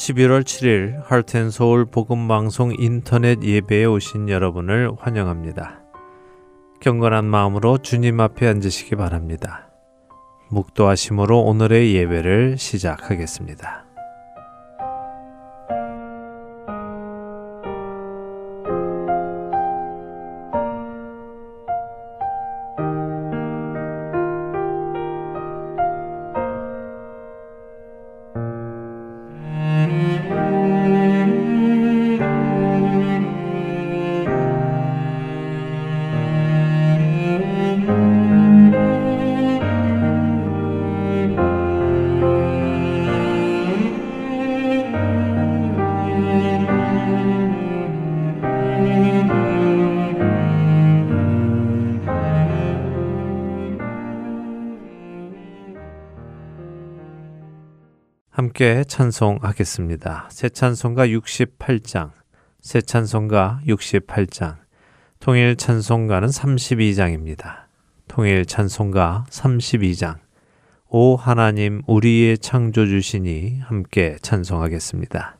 11월 7일 할텐서울 복음방송 인터넷 예배에 오신 여러분을 환영합니다. 경건한 마음으로 주님 앞에 앉으시기 바랍니다. 묵도하심으로 오늘의 예배를 시작하겠습니다. 찬송하겠습니다. 새 찬송가 68장, 새 찬송가 68장, 통일 찬송가는 32장입니다. 통일 찬송가 32장, 오 하나님 우리의 창조주시니 함께 찬송하겠습니다.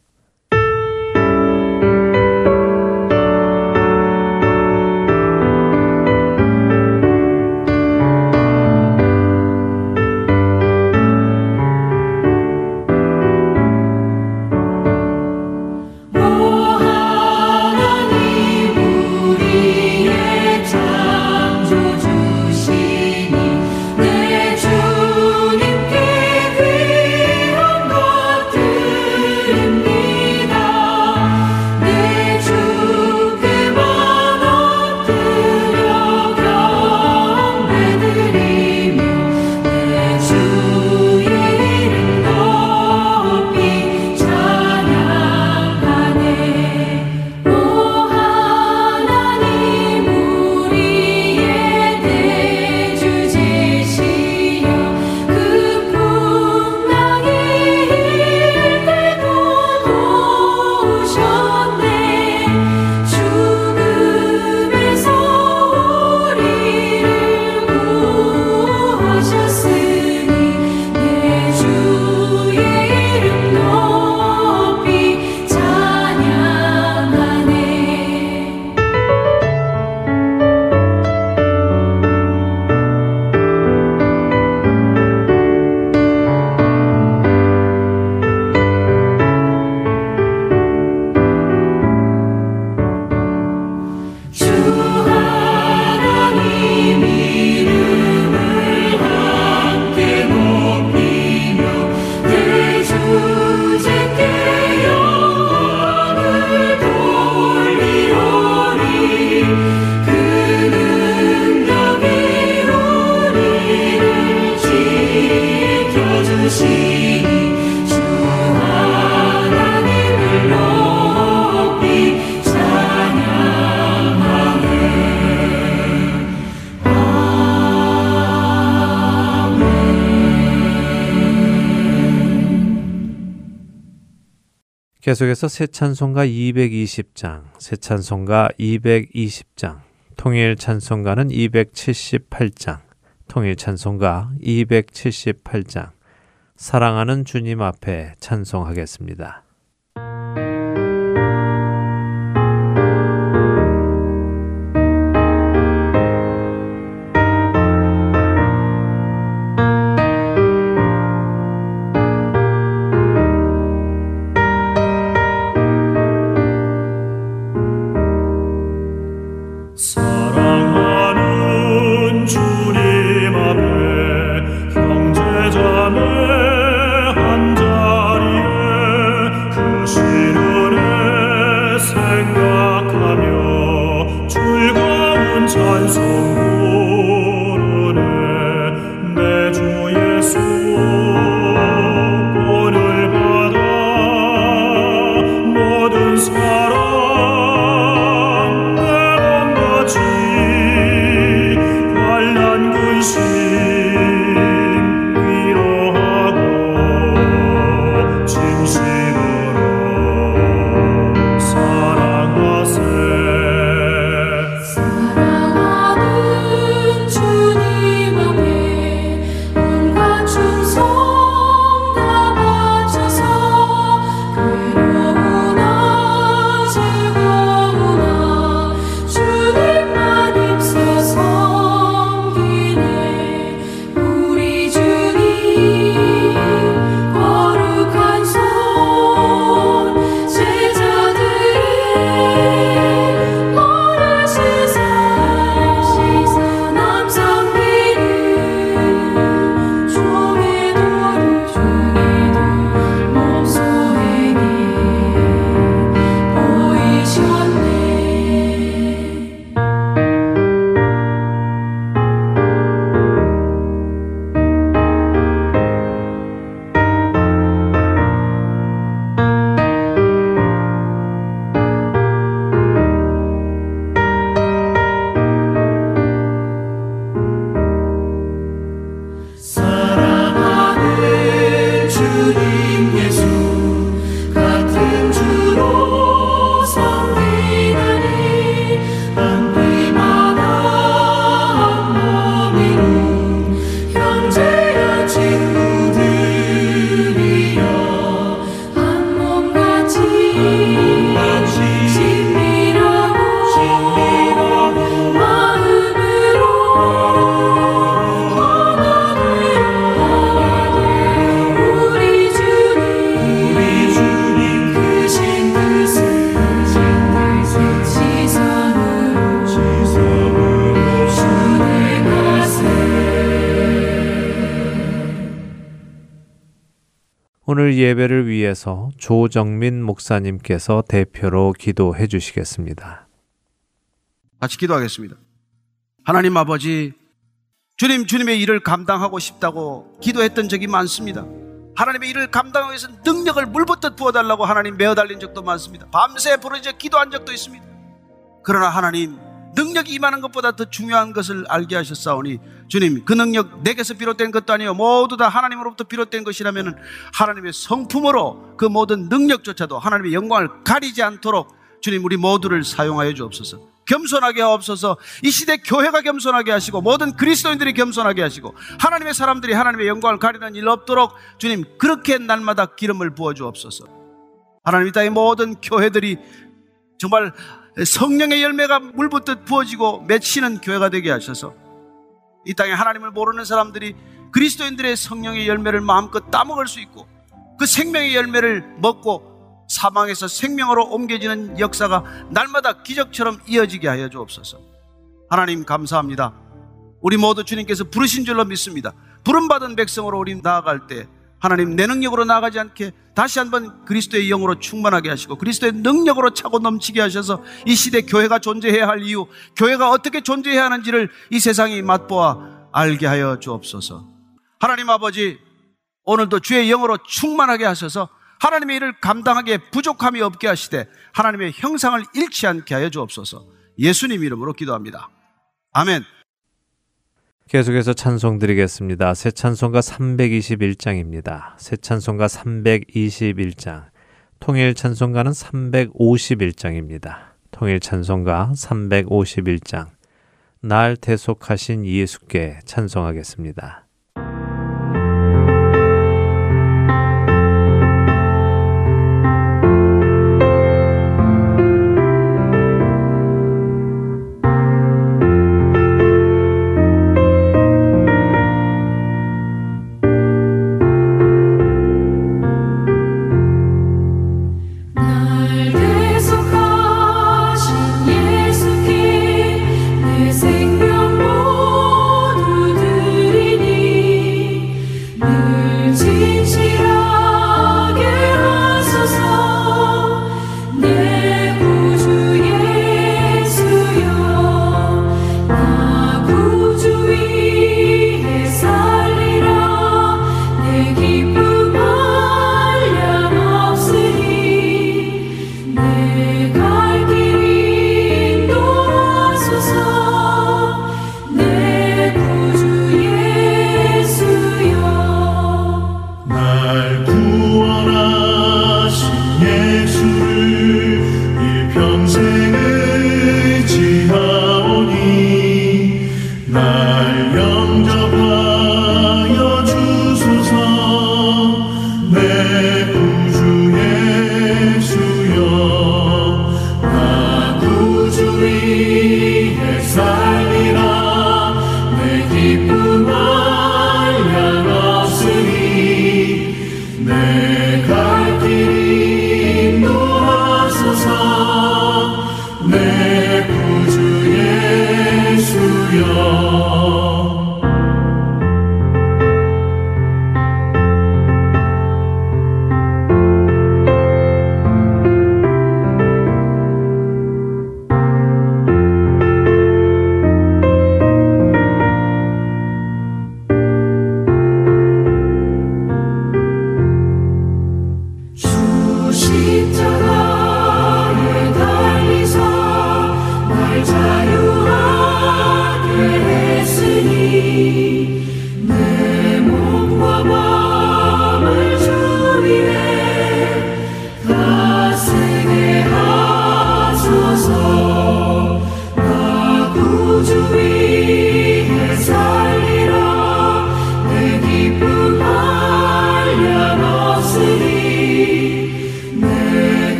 계속해서 새 찬송가 220장, 새 찬송가 220장, 통일 찬송가는 278장, 통일 찬송가 278장, 사랑하는 주님 앞에 찬송하겠습니다. 예배를 위해서 조정민 목사님께서 대표로 기도해 주시겠습니다. 같이 기도하겠습니다. 하나님 아버지, 주님, 주님의 일을 감당하고 싶다고 기도했던 적이 많습니다. 하나님의 일을 감당하기 위해서 능력을 물붓듯 부어달라고 하나님 메어 달린 적도 많습니다. 밤새 부르짖어 기도한 적도 있습니다. 그러나 하나님, 능력이 임하는 것보다 더 중요한 것을 알게 하셨사오니 주님 그 능력 내게서 비롯된 것도 아니요 모두 다 하나님으로부터 비롯된 것이라면 하나님의 성품으로 그 모든 능력조차도 하나님의 영광을 가리지 않도록 주님 우리 모두를 사용하여 주옵소서. 겸손하게 하옵소서. 이 시대 교회가 겸손하게 하시고 모든 그리스도인들이 겸손하게 하시고 하나님의 사람들이 하나님의 영광을 가리는 일 없도록 주님 그렇게 날마다 기름을 부어 주옵소서. 하나님 이 땅의 모든 교회들이 정말 성령의 열매가 물붓듯 부어지고 맺히는 교회가 되게 하셔서 이 땅에 하나님을 모르는 사람들이 그리스도인들의 성령의 열매를 마음껏 따먹을 수 있고 그 생명의 열매를 먹고 사망에서 생명으로 옮겨지는 역사가 날마다 기적처럼 이어지게 하여 주옵소서. 하나님 감사합니다. 우리 모두 주님께서 부르신 줄로 믿습니다. 부름받은 백성으로 우리 나아갈 때 하나님 내 능력으로 나가지 않게 다시 한번 그리스도의 영으로 충만하게 하시고 그리스도의 능력으로 차고 넘치게 하셔서 이 시대 교회가 존재해야 할 이유, 교회가 어떻게 존재해야 하는지를 이 세상이 맛보아 알게 하여 주옵소서. 하나님 아버지, 오늘도 주의 영으로 충만하게 하셔서 하나님의 일을 감당하기에 부족함이 없게 하시되 하나님의 형상을 잃지 않게 하여 주옵소서. 예수님 이름으로 기도합니다. 아멘. 계속해서 찬송 드리겠습니다. 새 찬송가 321장입니다. 새 찬송가 321장. 통일 찬송가는 351장입니다. 통일 찬송가 351장. 날 대속하신 예수께 찬송하겠습니다.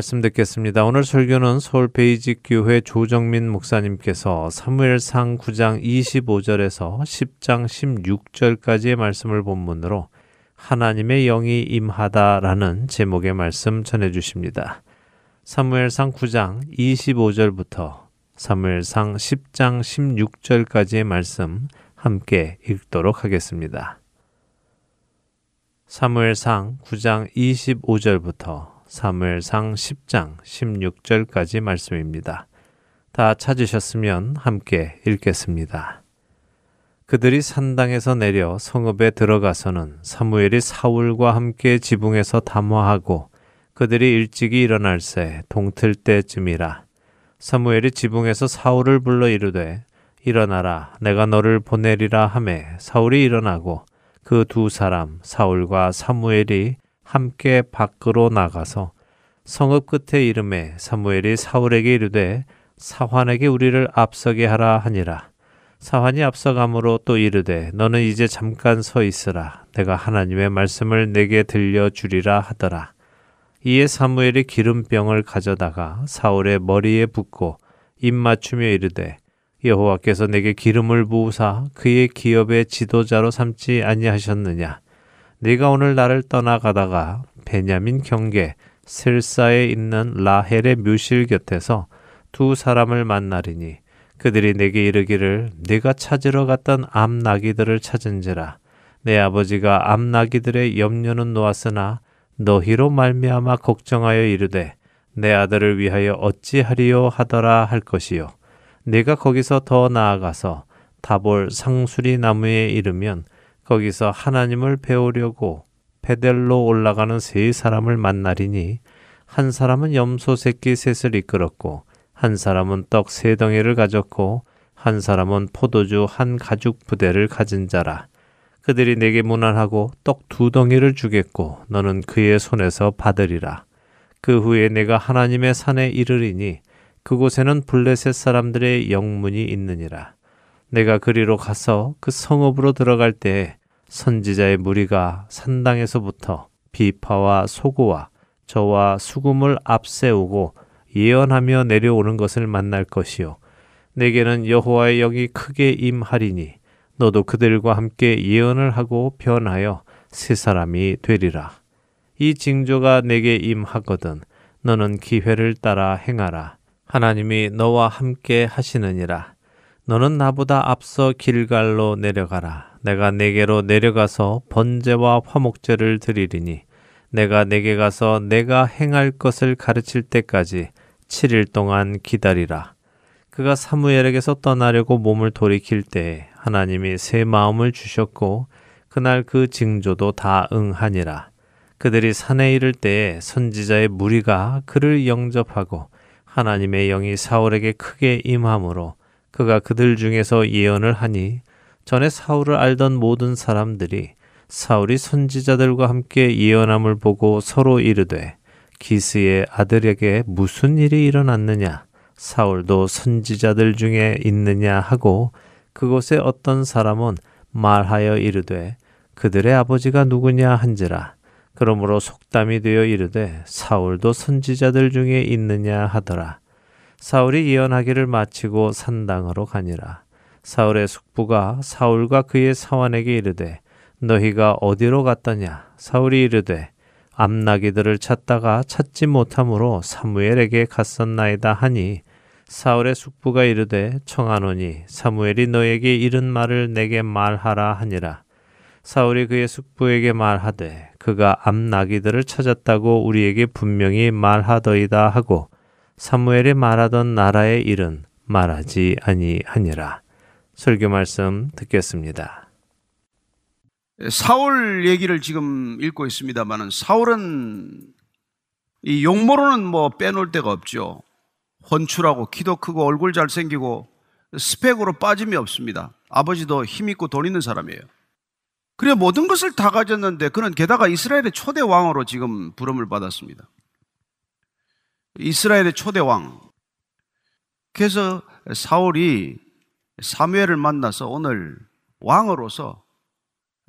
말씀 듣겠습니다. 오늘 설교는 서울 베이직 교회 조정민 목사님께서 사무엘상 9장 25절에서 10장 16절까지의 말씀을 본문으로 하나님의 영이 임하다라는 제목의 말씀 전해 주십니다. 사무엘상 9장 25절부터 사무엘상 10장 16절까지의 말씀 함께 읽도록 하겠습니다. 사무엘상 9장 25절부터 사무엘상 10장 16절까지 말씀입니다. 다 찾으셨으면 함께 읽겠습니다. 그들이 산당에서 내려 성읍에 들어가서는 사무엘이 사울과 함께 지붕에서 담화하고 그들이 일찍이 일어날 새 동틀 때쯤이라 사무엘이 지붕에서 사울을 불러 이르되 일어나라 내가 너를 보내리라 하매 사울이 일어나고 그 두 사람 사울과 사무엘이 함께 밖으로 나가서 성읍 끝에 이름에 사무엘이 사울에게 이르되 사환에게 우리를 앞서게 하라 하니라. 사환이 앞서감으로 또 이르되 너는 이제 잠깐 서 있으라. 내가 하나님의 말씀을 내게 들려주리라 하더라. 이에 사무엘이 기름병을 가져다가 사울의 머리에 붓고 입 맞추며 이르되 여호와께서 내게 기름을 부으사 그의 기업의 지도자로 삼지 아니하셨느냐 네가 오늘 나를 떠나가다가 베냐민 경계 셀사에 있는 라헬의 묘실 곁에서 두 사람을 만나리니 그들이 내게 이르기를 네가 찾으러 갔던 암나기들을 찾은지라. 내 아버지가 암나기들의 염려는 놓았으나 너희로 말미암아 걱정하여 이르되 내 아들을 위하여 어찌하리요 하더라 할 것이요. 내가 거기서 더 나아가서 다볼 상수리 나무에 이르면 거기서 하나님을 배우려고 베델로 올라가는 세 사람을 만나리니 한 사람은 염소 새끼 셋을 이끌었고 한 사람은 떡 세 덩이를 가졌고 한 사람은 포도주 한 가죽 부대를 가진 자라. 그들이 내게 무난하고 떡 두 덩이를 주겠고 너는 그의 손에서 받으리라. 그 후에 내가 하나님의 산에 이르리니 그곳에는 블레셋 사람들의 영문이 있느니라. 내가 그리로 가서 그 성읍으로 들어갈 때에 선지자의 무리가 산당에서부터 비파와 소고와 저와 수금을 앞세우고 예언하며 내려오는 것을 만날 것이요. 내게는 여호와의 영이 크게 임하리니 너도 그들과 함께 예언을 하고 변하여 새 사람이 되리라. 이 징조가 내게 임하거든 너는 기회를 따라 행하라. 하나님이 너와 함께 하시느니라 너는 나보다 앞서 길갈로 내려가라 내가 내게로 내려가서 번제와 화목제를 드리리니 내가 내게 가서 내가 행할 것을 가르칠 때까지 7일 동안 기다리라. 그가 사무엘에게서 떠나려고 몸을 돌이킬 때에 하나님이 새 마음을 주셨고 그날 그 징조도 다 응하니라. 그들이 산에 이를 때에 선지자의 무리가 그를 영접하고 하나님의 영이 사울에게 크게 임함으로 그가 그들 중에서 예언을 하니 전에 사울을 알던 모든 사람들이 사울이 선지자들과 함께 예언함을 보고 서로 이르되 기스의 아들에게 무슨 일이 일어났느냐? 사울도 선지자들 중에 있느냐? 하고 그곳에 어떤 사람은 말하여 이르되 그들의 아버지가 누구냐? 한지라. 그러므로 속담이 되어 이르되 사울도 선지자들 중에 있느냐? 하더라 사울이 예언하기를 마치고 산당으로 가니라. 사울의 숙부가 사울과 그의 사환에게 이르되 너희가 어디로 갔더냐? 사울이 이르되 암나기들을 찾다가 찾지 못함으로 사무엘에게 갔었나이다 하니. 사울의 숙부가 이르되 청하노니 사무엘이 너에게 이른 말을 내게 말하라 하니라. 사울이 그의 숙부에게 말하되 그가 암나기들을 찾았다고 우리에게 분명히 말하더이다 하고 사무엘이 말하던 나라의 일은 말하지 아니하니라 설교 말씀 듣겠습니다. 사울 얘기를 지금 읽고 있습니다만은 사울은 이 용모로는 뭐 빼놓을 데가 없죠. 혼출하고 키도 크고 얼굴 잘생기고 스펙으로 빠짐이 없습니다. 아버지도 힘있고 돈 있는 사람이에요. 그래 모든 것을 다 가졌는데 그는 게다가 이스라엘의 초대 왕으로 지금 부름을 받았습니다. 이스라엘의 초대 왕. 그래서 사울이 사무엘을 만나서 오늘 왕으로서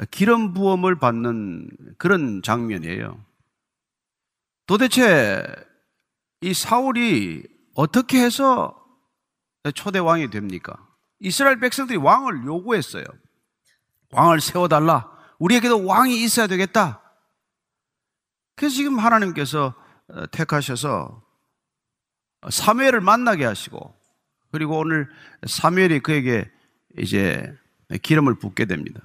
기름 부음을 받는 그런 장면이에요. 도대체 이 사울이 어떻게 해서 초대 왕이 됩니까? 이스라엘 백성들이 왕을 요구했어요. 왕을 세워달라. 우리에게도 왕이 있어야 되겠다. 그래서 지금 하나님께서 어, 택하셔서 사무엘을 만나게 하시고 그리고 오늘 사무엘이 그에게 이제 기름을 붓게 됩니다.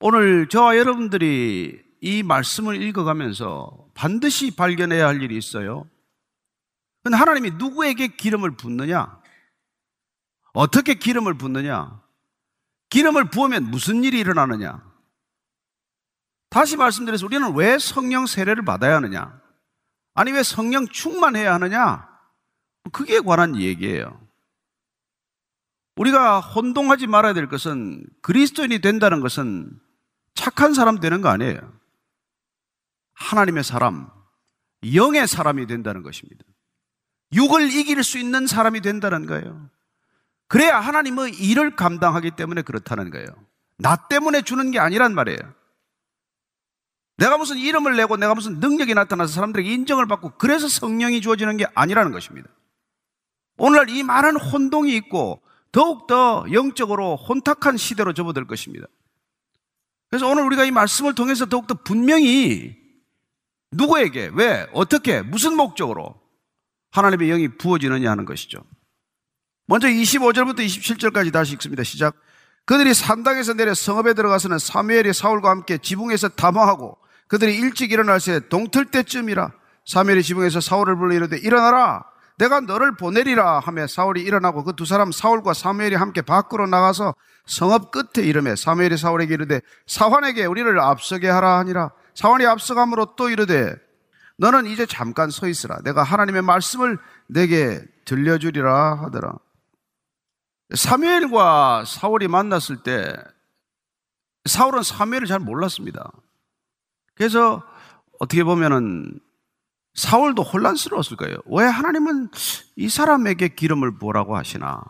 오늘 저와 여러분들이 이 말씀을 읽어가면서 반드시 발견해야 할 일이 있어요. 근데 하나님이 누구에게 기름을 붓느냐? 어떻게 기름을 붓느냐? 기름을 부으면 무슨 일이 일어나느냐? 다시 말씀드려서 우리는 왜 성령 세례를 받아야 하느냐? 아니, 왜 성령 충만해야 하느냐? 그게 관한 얘기예요. 우리가 혼동하지 말아야 될 것은 그리스도인이 된다는 것은 착한 사람 되는 거 아니에요. 하나님의 사람, 영의 사람이 된다는 것입니다. 육을 이길 수 있는 사람이 된다는 거예요. 그래야 하나님의 일을 감당하기 때문에 그렇다는 거예요. 나 때문에 주는 게 아니란 말이에요. 내가 무슨 이름을 내고 내가 무슨 능력이 나타나서 사람들에게 인정을 받고 그래서 성령이 주어지는 게 아니라는 것입니다. 오늘날 이 많은 혼동이 있고 더욱더 영적으로 혼탁한 시대로 접어들 것입니다. 그래서 오늘 우리가 이 말씀을 통해서 더욱더 분명히 누구에게, 왜, 어떻게, 무슨 목적으로 하나님의 영이 부어지느냐 하는 것이죠. 먼저 25절부터 27절까지 다시 읽습니다. 시작. 그들이 산당에서 내려 성읍에 들어가서는 사무엘이 사울과 함께 지붕에서 담화하고 그들이 일찍 일어날 새 동틀 때쯤이라 사무엘이 지붕에서 사울을 불러 이르되 일어나라. 내가 너를 보내리라. 하며 사울이 일어나고 그 두 사람 사울과 사무엘이 함께 밖으로 나가서 성읍 끝에 이름에 사무엘이 사울에게 이르되 사환에게 우리를 앞서게 하라 하니라. 사환이 앞서감으로 또 이르되 너는 이제 잠깐 서 있으라. 내가 하나님의 말씀을 내게 들려주리라 하더라. 사무엘과 사울이 만났을 때 사울은 사무엘을 잘 몰랐습니다. 그래서 어떻게 보면은 사울도 혼란스러웠을 거예요. 왜 하나님은 이 사람에게 기름을 부으라고 하시나?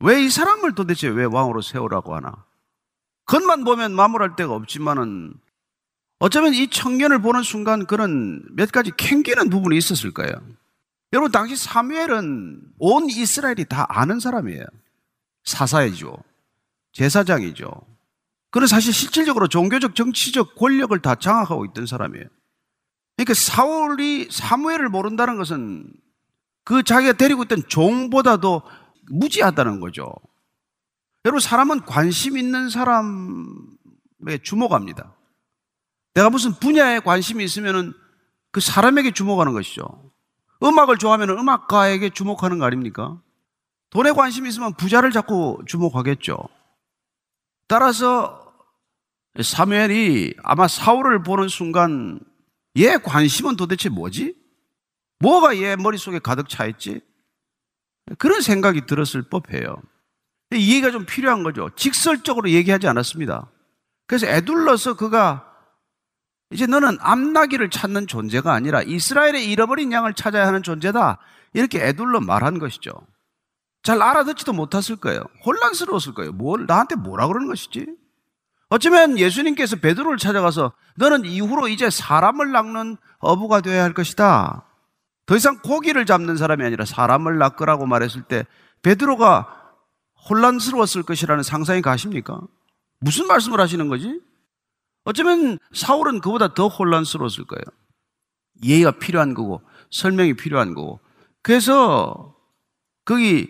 왜 이 사람을 도대체 왜 왕으로 세우라고 하나? 겉만 보면 마무할 데가 없지만은 어쩌면 이 청년을 보는 순간 그런 몇 가지 캥기는 부분이 있었을 거예요. 여러분 당시 사무엘은 온 이스라엘이 다 아는 사람이에요. 사사이죠. 제사장이죠. 그는 사실 실질적으로 종교적 정치적 권력을 다 장악하고 있던 사람이에요. 그러니까 사울이 사무엘을 모른다는 것은 그 자기가 데리고 있던 종보다도 무지하다는 거죠. 여러분 사람은 관심 있는 사람에 주목합니다. 내가 무슨 분야에 관심이 있으면은 그 사람에게 주목하는 것이죠. 음악을 좋아하면 음악가에게 주목하는 거 아닙니까? 돈에 관심이 있으면 부자를 자꾸 주목하겠죠. 따라서 사무엘이 아마 사울을 보는 순간 얘 관심은 도대체 뭐지? 뭐가 얘 머릿속에 가득 차 있지? 그런 생각이 들었을 법해요. 이해가 좀 필요한 거죠. 직설적으로 얘기하지 않았습니다. 그래서 애둘러서 그가 이제 너는 암나기를 찾는 존재가 아니라 이스라엘의 잃어버린 양을 찾아야 하는 존재다. 이렇게 애둘러 말한 것이죠. 잘 알아듣지도 못했을 거예요. 혼란스러웠을 거예요. 뭘, 나한테 뭐라 그러는 것이지? 어쩌면 예수님께서 베드로를 찾아가서 너는 이후로 이제 사람을 낚는 어부가 되어야 할 것이다. 더 이상 고기를 잡는 사람이 아니라 사람을 낚으라고 말했을 때 베드로가 혼란스러웠을 것이라는 상상이 가십니까? 무슨 말씀을 하시는 거지? 어쩌면 사울은 그보다 더 혼란스러웠을 거예요. 이해가 필요한 거고 설명이 필요한 거고. 그래서 거기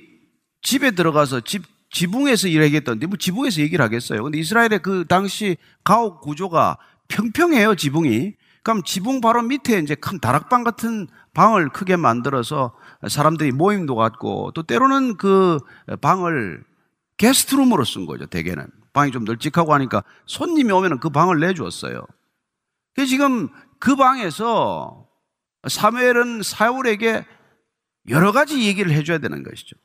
집에 들어가서 집 지붕에서 일하겠던데 뭐 지붕에서 얘기를 하겠어요. 근데 이스라엘의 그 당시 가옥 구조가 평평해요, 지붕이. 그럼 지붕 바로 밑에 이제 큰 다락방 같은 방을 크게 만들어서 사람들이 모임도 갖고 또 때로는 그 방을 게스트룸으로 쓴 거죠, 대개는. 방이 좀 널찍하고 하니까 손님이 오면 그 방을 내주었어요. 그 지금 그 방에서 사무엘은 사울에게 여러 가지 얘기를 해줘야 되는 것이죠.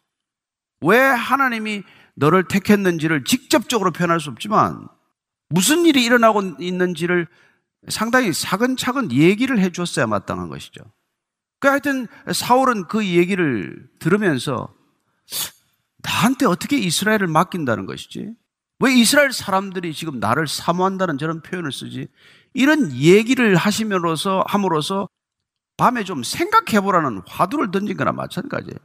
왜 하나님이 너를 택했는지를 직접적으로 표현할 수 없지만 무슨 일이 일어나고 있는지를 상당히 차근차근 얘기를 해 줬어야 마땅한 것이죠. 그 하여튼 사울은 그 얘기를 들으면서 나한테 어떻게 이스라엘을 맡긴다는 것이지? 왜 이스라엘 사람들이 지금 나를 사모한다는 저런 표현을 쓰지? 이런 얘기를 하시면로서 함으로써 밤에 좀 생각해 보라는 화두를 던진 거나 마찬가지예요.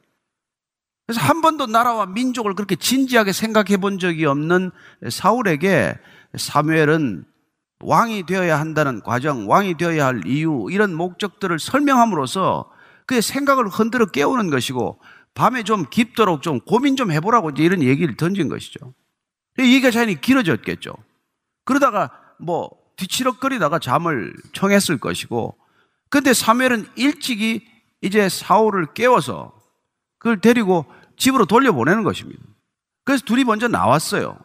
그래서 한 번도 나라와 민족을 그렇게 진지하게 생각해 본 적이 없는 사울에게 사무엘은 왕이 되어야 한다는 과정, 왕이 되어야 할 이유, 이런 목적들을 설명함으로써 그의 생각을 흔들어 깨우는 것이고 밤에 좀 깊도록 좀 고민 좀 해보라고 이제 이런 얘기를 던진 것이죠. 얘기가 자연히 길어졌겠죠. 그러다가 뭐 뒤치럭거리다가 잠을 청했을 것이고 근데 사무엘은 일찍이 이제 사울을 깨워서 그걸 데리고 집으로 돌려보내는 것입니다. 그래서 둘이 먼저 나왔어요.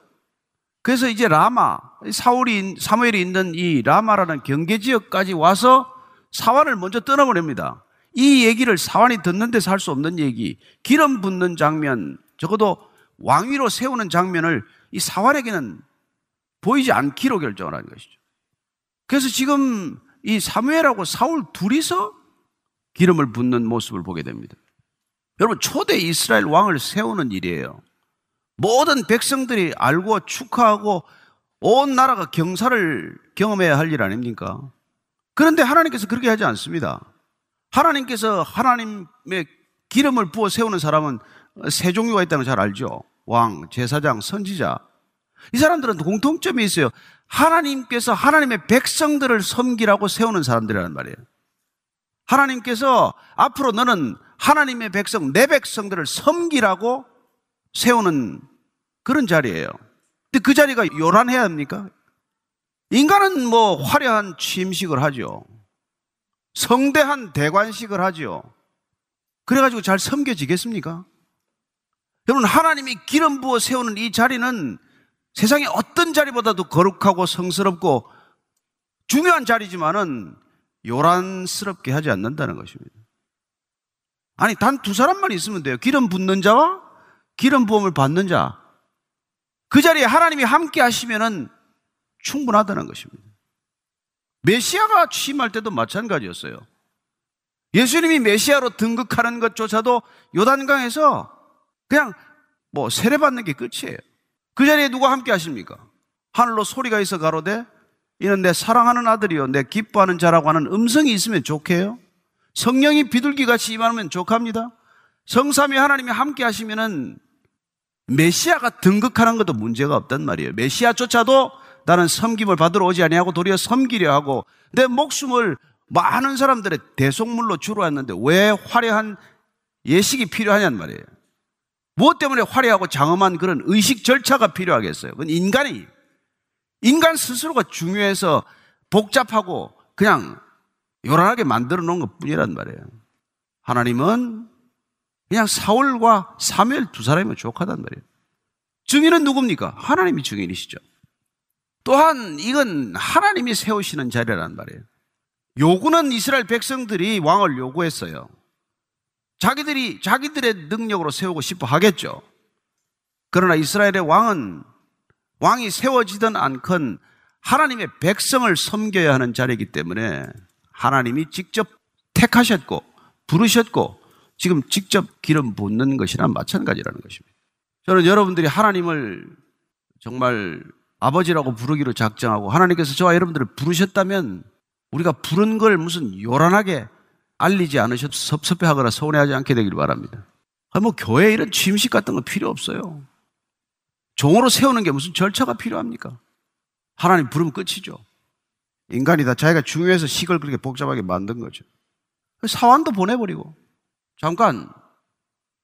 그래서 이제 라마, 사울이, 사무엘이 있는 이 라마라는 경계 지역까지 와서 사환을 먼저 떠나보냅니다. 이 얘기를 사환이 듣는 데서 할 수 없는 얘기, 기름 붓는 장면, 적어도 왕위로 세우는 장면을 이 사환에게는 보이지 않기로 결정을 한 것이죠. 그래서 지금 이 사무엘하고 사울 둘이서 기름을 붓는 모습을 보게 됩니다. 여러분, 초대 이스라엘 왕을 세우는 일이에요. 모든 백성들이 알고 축하하고 온 나라가 경사를 경험해야 할 일 아닙니까? 그런데 하나님께서 그렇게 하지 않습니다. 하나님께서 하나님의 기름을 부어 세우는 사람은 세 종류가 있다는 걸 잘 알죠. 왕, 제사장, 선지자. 이 사람들은 공통점이 있어요. 하나님께서 하나님의 백성들을 섬기라고 세우는 사람들이란 말이에요. 하나님께서 앞으로 너는 하나님의 백성, 내 백성들을 섬기라고 세우는 그런 자리예요. 근데 그 자리가 요란해야 합니까? 인간은 뭐 화려한 취임식을 하죠. 성대한 대관식을 하죠. 그래가지고 잘 섬겨지겠습니까? 여러분, 하나님이 기름 부어 세우는 이 자리는 세상의 어떤 자리보다도 거룩하고 성스럽고 중요한 자리지만은 요란스럽게 하지 않는다는 것입니다. 아니, 단 두 사람만 있으면 돼요. 기름 붓는 자와 기름 부음을 받는 자. 그 자리에 하나님이 함께 하시면은 충분하다는 것입니다. 메시아가 취임할 때도 마찬가지였어요. 예수님이 메시아로 등극하는 것조차도 요단강에서 그냥 뭐 세례받는 게 끝이에요. 그 자리에 누가 함께 하십니까? 하늘로 소리가 있어 가로되 이는 내 사랑하는 아들이요 내 기뻐하는 자라고 하는 음성이 있으면 좋게요. 성령이 비둘기 같이 임하면 족합니다. 성삼위 하나님이 함께 하시면은 메시아가 등극하는 것도 문제가 없단 말이에요. 메시아조차도 나는 섬김을 받으러 오지 아니하고 도리어 섬기려 하고 내 목숨을 많은 사람들의 대속물로 주로 했는데 왜 화려한 예식이 필요하냔 말이에요. 무엇 때문에 화려하고 장엄한 그런 의식 절차가 필요하겠어요? 그건 인간이 인간 스스로가 중요해서 복잡하고 그냥 요란하게 만들어 놓은 것 뿐이란 말이에요. 하나님은 그냥 사울과 사무엘 두 사람이면 족하단 말이에요. 증인은 누굽니까? 하나님이 증인이시죠. 또한 이건 하나님이 세우시는 자리란 말이에요. 요구는 이스라엘 백성들이 왕을 요구했어요. 자기들이 자기들의 능력으로 세우고 싶어 하겠죠. 그러나 이스라엘의 왕은 왕이 세워지든 않건 하나님의 백성을 섬겨야 하는 자리이기 때문에 하나님이 직접 택하셨고 부르셨고 지금 직접 기름 붓는 것이나 마찬가지라는 것입니다. 저는 여러분들이 하나님을 정말 아버지라고 부르기로 작정하고 하나님께서 저와 여러분들을 부르셨다면 우리가 부른 걸 무슨 요란하게 알리지 않으셔도 섭섭해하거나 서운해하지 않게 되기를 바랍니다. 뭐 교회 이런 취임식 같은 거 필요 없어요. 종으로 세우는 게 무슨 절차가 필요합니까? 하나님 부르면 끝이죠. 인간이 다 자기가 중요해서 식을 그렇게 복잡하게 만든 거죠. 사환도 보내버리고 잠깐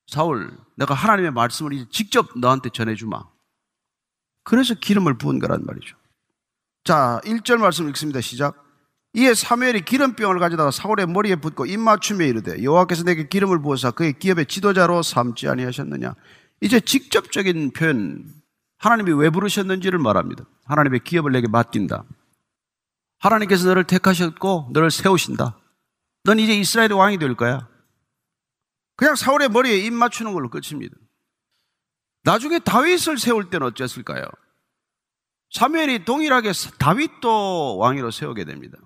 사울 내가 하나님의 말씀을 이제 직접 너한테 전해주마. 그래서 기름을 부은 거란 말이죠. 자, 1절 말씀 읽습니다. 시작. 이에 사무엘이 기름병을 가져다가 사울의 머리에 붓고 입맞춤에 이르되 여호와께서 내게 기름을 부어서 그의 기업의 지도자로 삼지 아니하셨느냐. 이제 직접적인 표현 하나님이 왜 부르셨는지를 말합니다. 하나님의 기업을 내게 맡긴다. 하나님께서 너를 택하셨고 너를 세우신다. 넌 이제 이스라엘의 왕이 될 거야. 그냥 사울의 머리에 입 맞추는 걸로 끝입니다. 나중에 다윗을 세울 때는 어땠을까요? 사무엘이 동일하게 다윗도 왕위로 세우게 됩니다.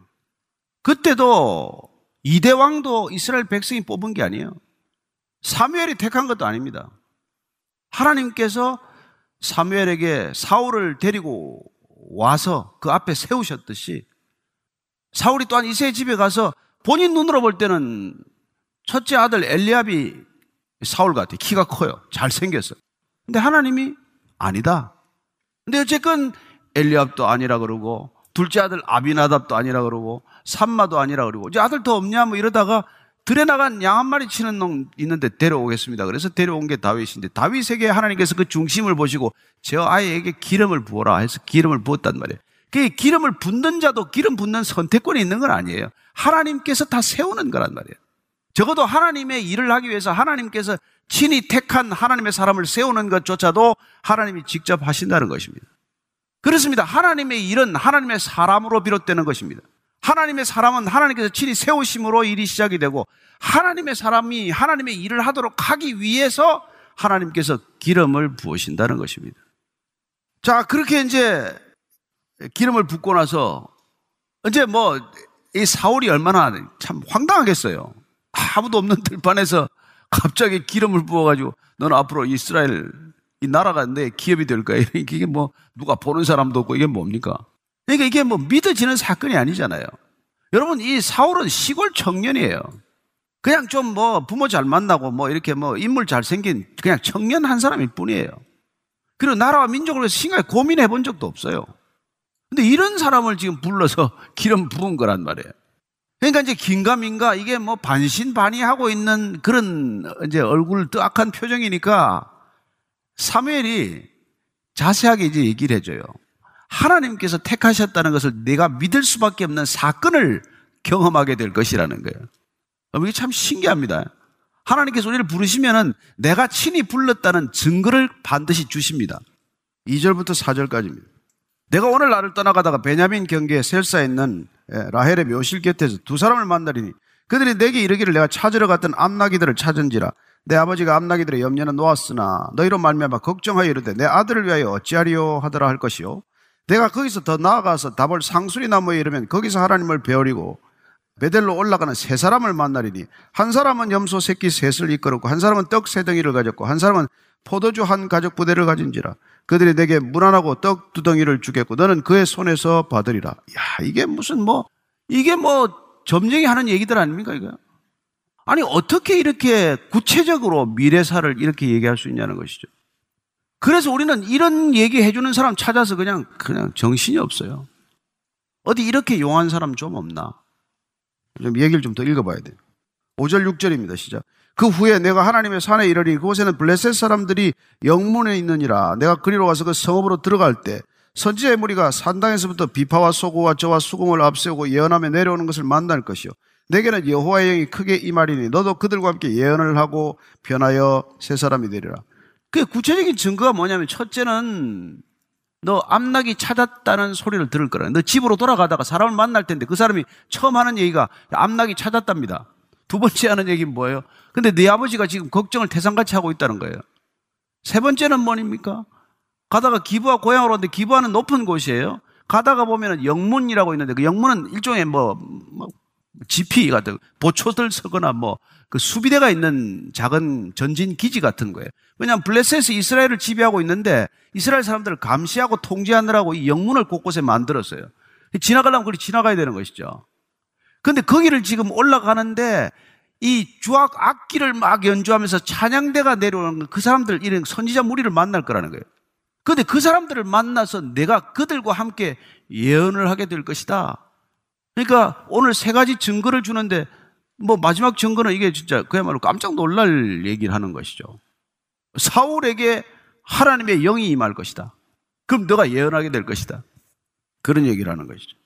그때도 이대 왕도 이스라엘 백성이 뽑은 게 아니에요. 사무엘이 택한 것도 아닙니다. 하나님께서 사무엘에게 사울을 데리고 와서 그 앞에 세우셨듯이 사울이 또한 이세의 집에 가서 본인 눈으로 볼 때는 첫째 아들 엘리압이 사울 같아. 키가 커요. 잘생겼어. 근데 하나님이 아니다. 근데 어쨌건 엘리압도 아니라 그러고 둘째 아들 아비나답도 아니라 그러고 삼마도 아니라 그러고 이제 아들 더 없냐 뭐 이러다가 들에 나간 양 한 마리 치는 놈 있는데 데려오겠습니다. 그래서 데려온 게 다윗인데 다윗에게 하나님께서 그 중심을 보시고 저 아이에게 기름을 부어라 해서 기름을 부었단 말이에요. 그 기름을 붓는 자도 기름 붓는 선택권이 있는 건 아니에요. 하나님께서 다 세우는 거란 말이에요. 적어도 하나님의 일을 하기 위해서 하나님께서 친히 택한 하나님의 사람을 세우는 것조차도 하나님이 직접 하신다는 것입니다. 그렇습니다. 하나님의 일은 하나님의 사람으로 비롯되는 것입니다. 하나님의 사람은 하나님께서 친히 세우심으로 일이 시작이 되고 하나님의 사람이 하나님의 일을 하도록 하기 위해서 하나님께서 기름을 부으신다는 것입니다. 자, 그렇게 이제 기름을 붓고 나서 이제 뭐 이 사울이 얼마나 참 황당하겠어요. 아무도 없는 들판에서 갑자기 기름을 부어가지고 너는 앞으로 이스라엘 이 나라가 내 기업이 될 거야. 이게 뭐 누가 보는 사람도 없고 이게 뭡니까? 그러니까 이게 뭐 믿어지는 사건이 아니잖아요. 여러분 이 사울은 시골 청년이에요. 그냥 좀 뭐 부모 잘 만나고 뭐 이렇게 뭐 인물 잘 생긴 그냥 청년 한 사람일 뿐이에요. 그리고 나라와 민족을 위해서 심하게 고민해 본 적도 없어요. 근데 이런 사람을 지금 불러서 기름 부은 거란 말이에요. 그러니까 이제 긴가민가 이게 뭐 반신반의하고 있는 그런 이제 얼굴 뜨악한 표정이니까 사무엘이 자세하게 이제 얘기를 해줘요. 하나님께서 택하셨다는 것을 내가 믿을 수밖에 없는 사건을 경험하게 될 것이라는 거예요. 이게 참 신기합니다. 하나님께서 우리를 부르시면은 내가 친히 불렀다는 증거를 반드시 주십니다. 2절부터 4절까지입니다. 내가 오늘 나를 떠나가다가 베냐민 경계에 셀사에 있는 예, 라헬의 묘실 곁에서 두 사람을 만나리니 그들이 내게 이르기를 내가 찾으러 갔던 암나기들을 찾은지라 내 아버지가 암나기들의 염려는 놓았으나 너희로 말미암아 걱정하여 이르되 내 아들을 위하여 어찌하리요 하더라 할 것이요. 내가 거기서 더 나아가서 답을 상수리 나무에 이르면 거기서 하나님을 배우리고 베델로 올라가는 세 사람을 만나리니 한 사람은 염소 새끼 셋을 이끌었고 한 사람은 떡 세 덩이를 가졌고 한 사람은 포도주 한 가죽 부대를 가진지라 그들이 내게 무난하고 떡 두 덩이를 주겠고 너는 그의 손에서 받으리라. 야 이게 무슨 뭐 이게 뭐 점쟁이 하는 얘기들 아닙니까 이거? 아니 어떻게 이렇게 구체적으로 미래사를 이렇게 얘기할 수 있냐는 것이죠. 그래서 우리는 이런 얘기 해주는 사람 찾아서 그냥 그냥 정신이 없어요. 어디 이렇게 용한 사람 좀 없나? 좀 얘기를 좀 더 읽어봐야 돼요. 5절 6절입니다. 시작. 그 후에 내가 하나님의 산에 이르리 그곳에는 블레셋 사람들이 영문에 있느니라 내가 그리로 가서 그 성읍으로 들어갈 때 선지자의 무리가 산당에서부터 비파와 소고와 저와 수공을 앞세우고 예언하며 내려오는 것을 만날 것이요 내게는 여호와의 영이 크게 임하리니 너도 그들과 함께 예언을 하고 변하여 새 사람이 되리라. 그 구체적인 증거가 뭐냐면 첫째는 너 암낙이 찾았다는 소리를 들을 거라. 너 집으로 돌아가다가 사람을 만날 텐데 그 사람이 처음 하는 얘기가 암낙이 찾았답니다. 두 번째 하는 얘기는 뭐예요? 근데 네 아버지가 지금 걱정을 태산같이 하고 있다는 거예요. 세 번째는 뭐입니까? 가다가 기부하 고향으로 왔는데 기부하는 높은 곳이에요. 가다가 보면은 영문이라고 있는데 그 영문은 일종의 뭐, 뭐 지피 같은 보초들 서거나 뭐 그 수비대가 있는 작은 전진 기지 같은 거예요. 왜냐하면 블레셋에서 이스라엘을 지배하고 있는데 이스라엘 사람들을 감시하고 통제하느라고 이 영문을 곳곳에 만들었어요. 지나가려면 그리 지나가야 되는 것이죠. 근데 거기를 지금 올라가는데 이 주악 악기를 막 연주하면서 찬양대가 내려오는 그 사람들 이런 선지자 무리를 만날 거라는 거예요. 근데 그 사람들을 만나서 내가 그들과 함께 예언을 하게 될 것이다. 그러니까 오늘 세 가지 증거를 주는데 뭐 마지막 증거는 이게 진짜 그야말로 깜짝 놀랄 얘기를 하는 것이죠. 사울에게 하나님의 영이 임할 것이다. 그럼 너가 예언하게 될 것이다. 그런 얘기를 하는 것이죠.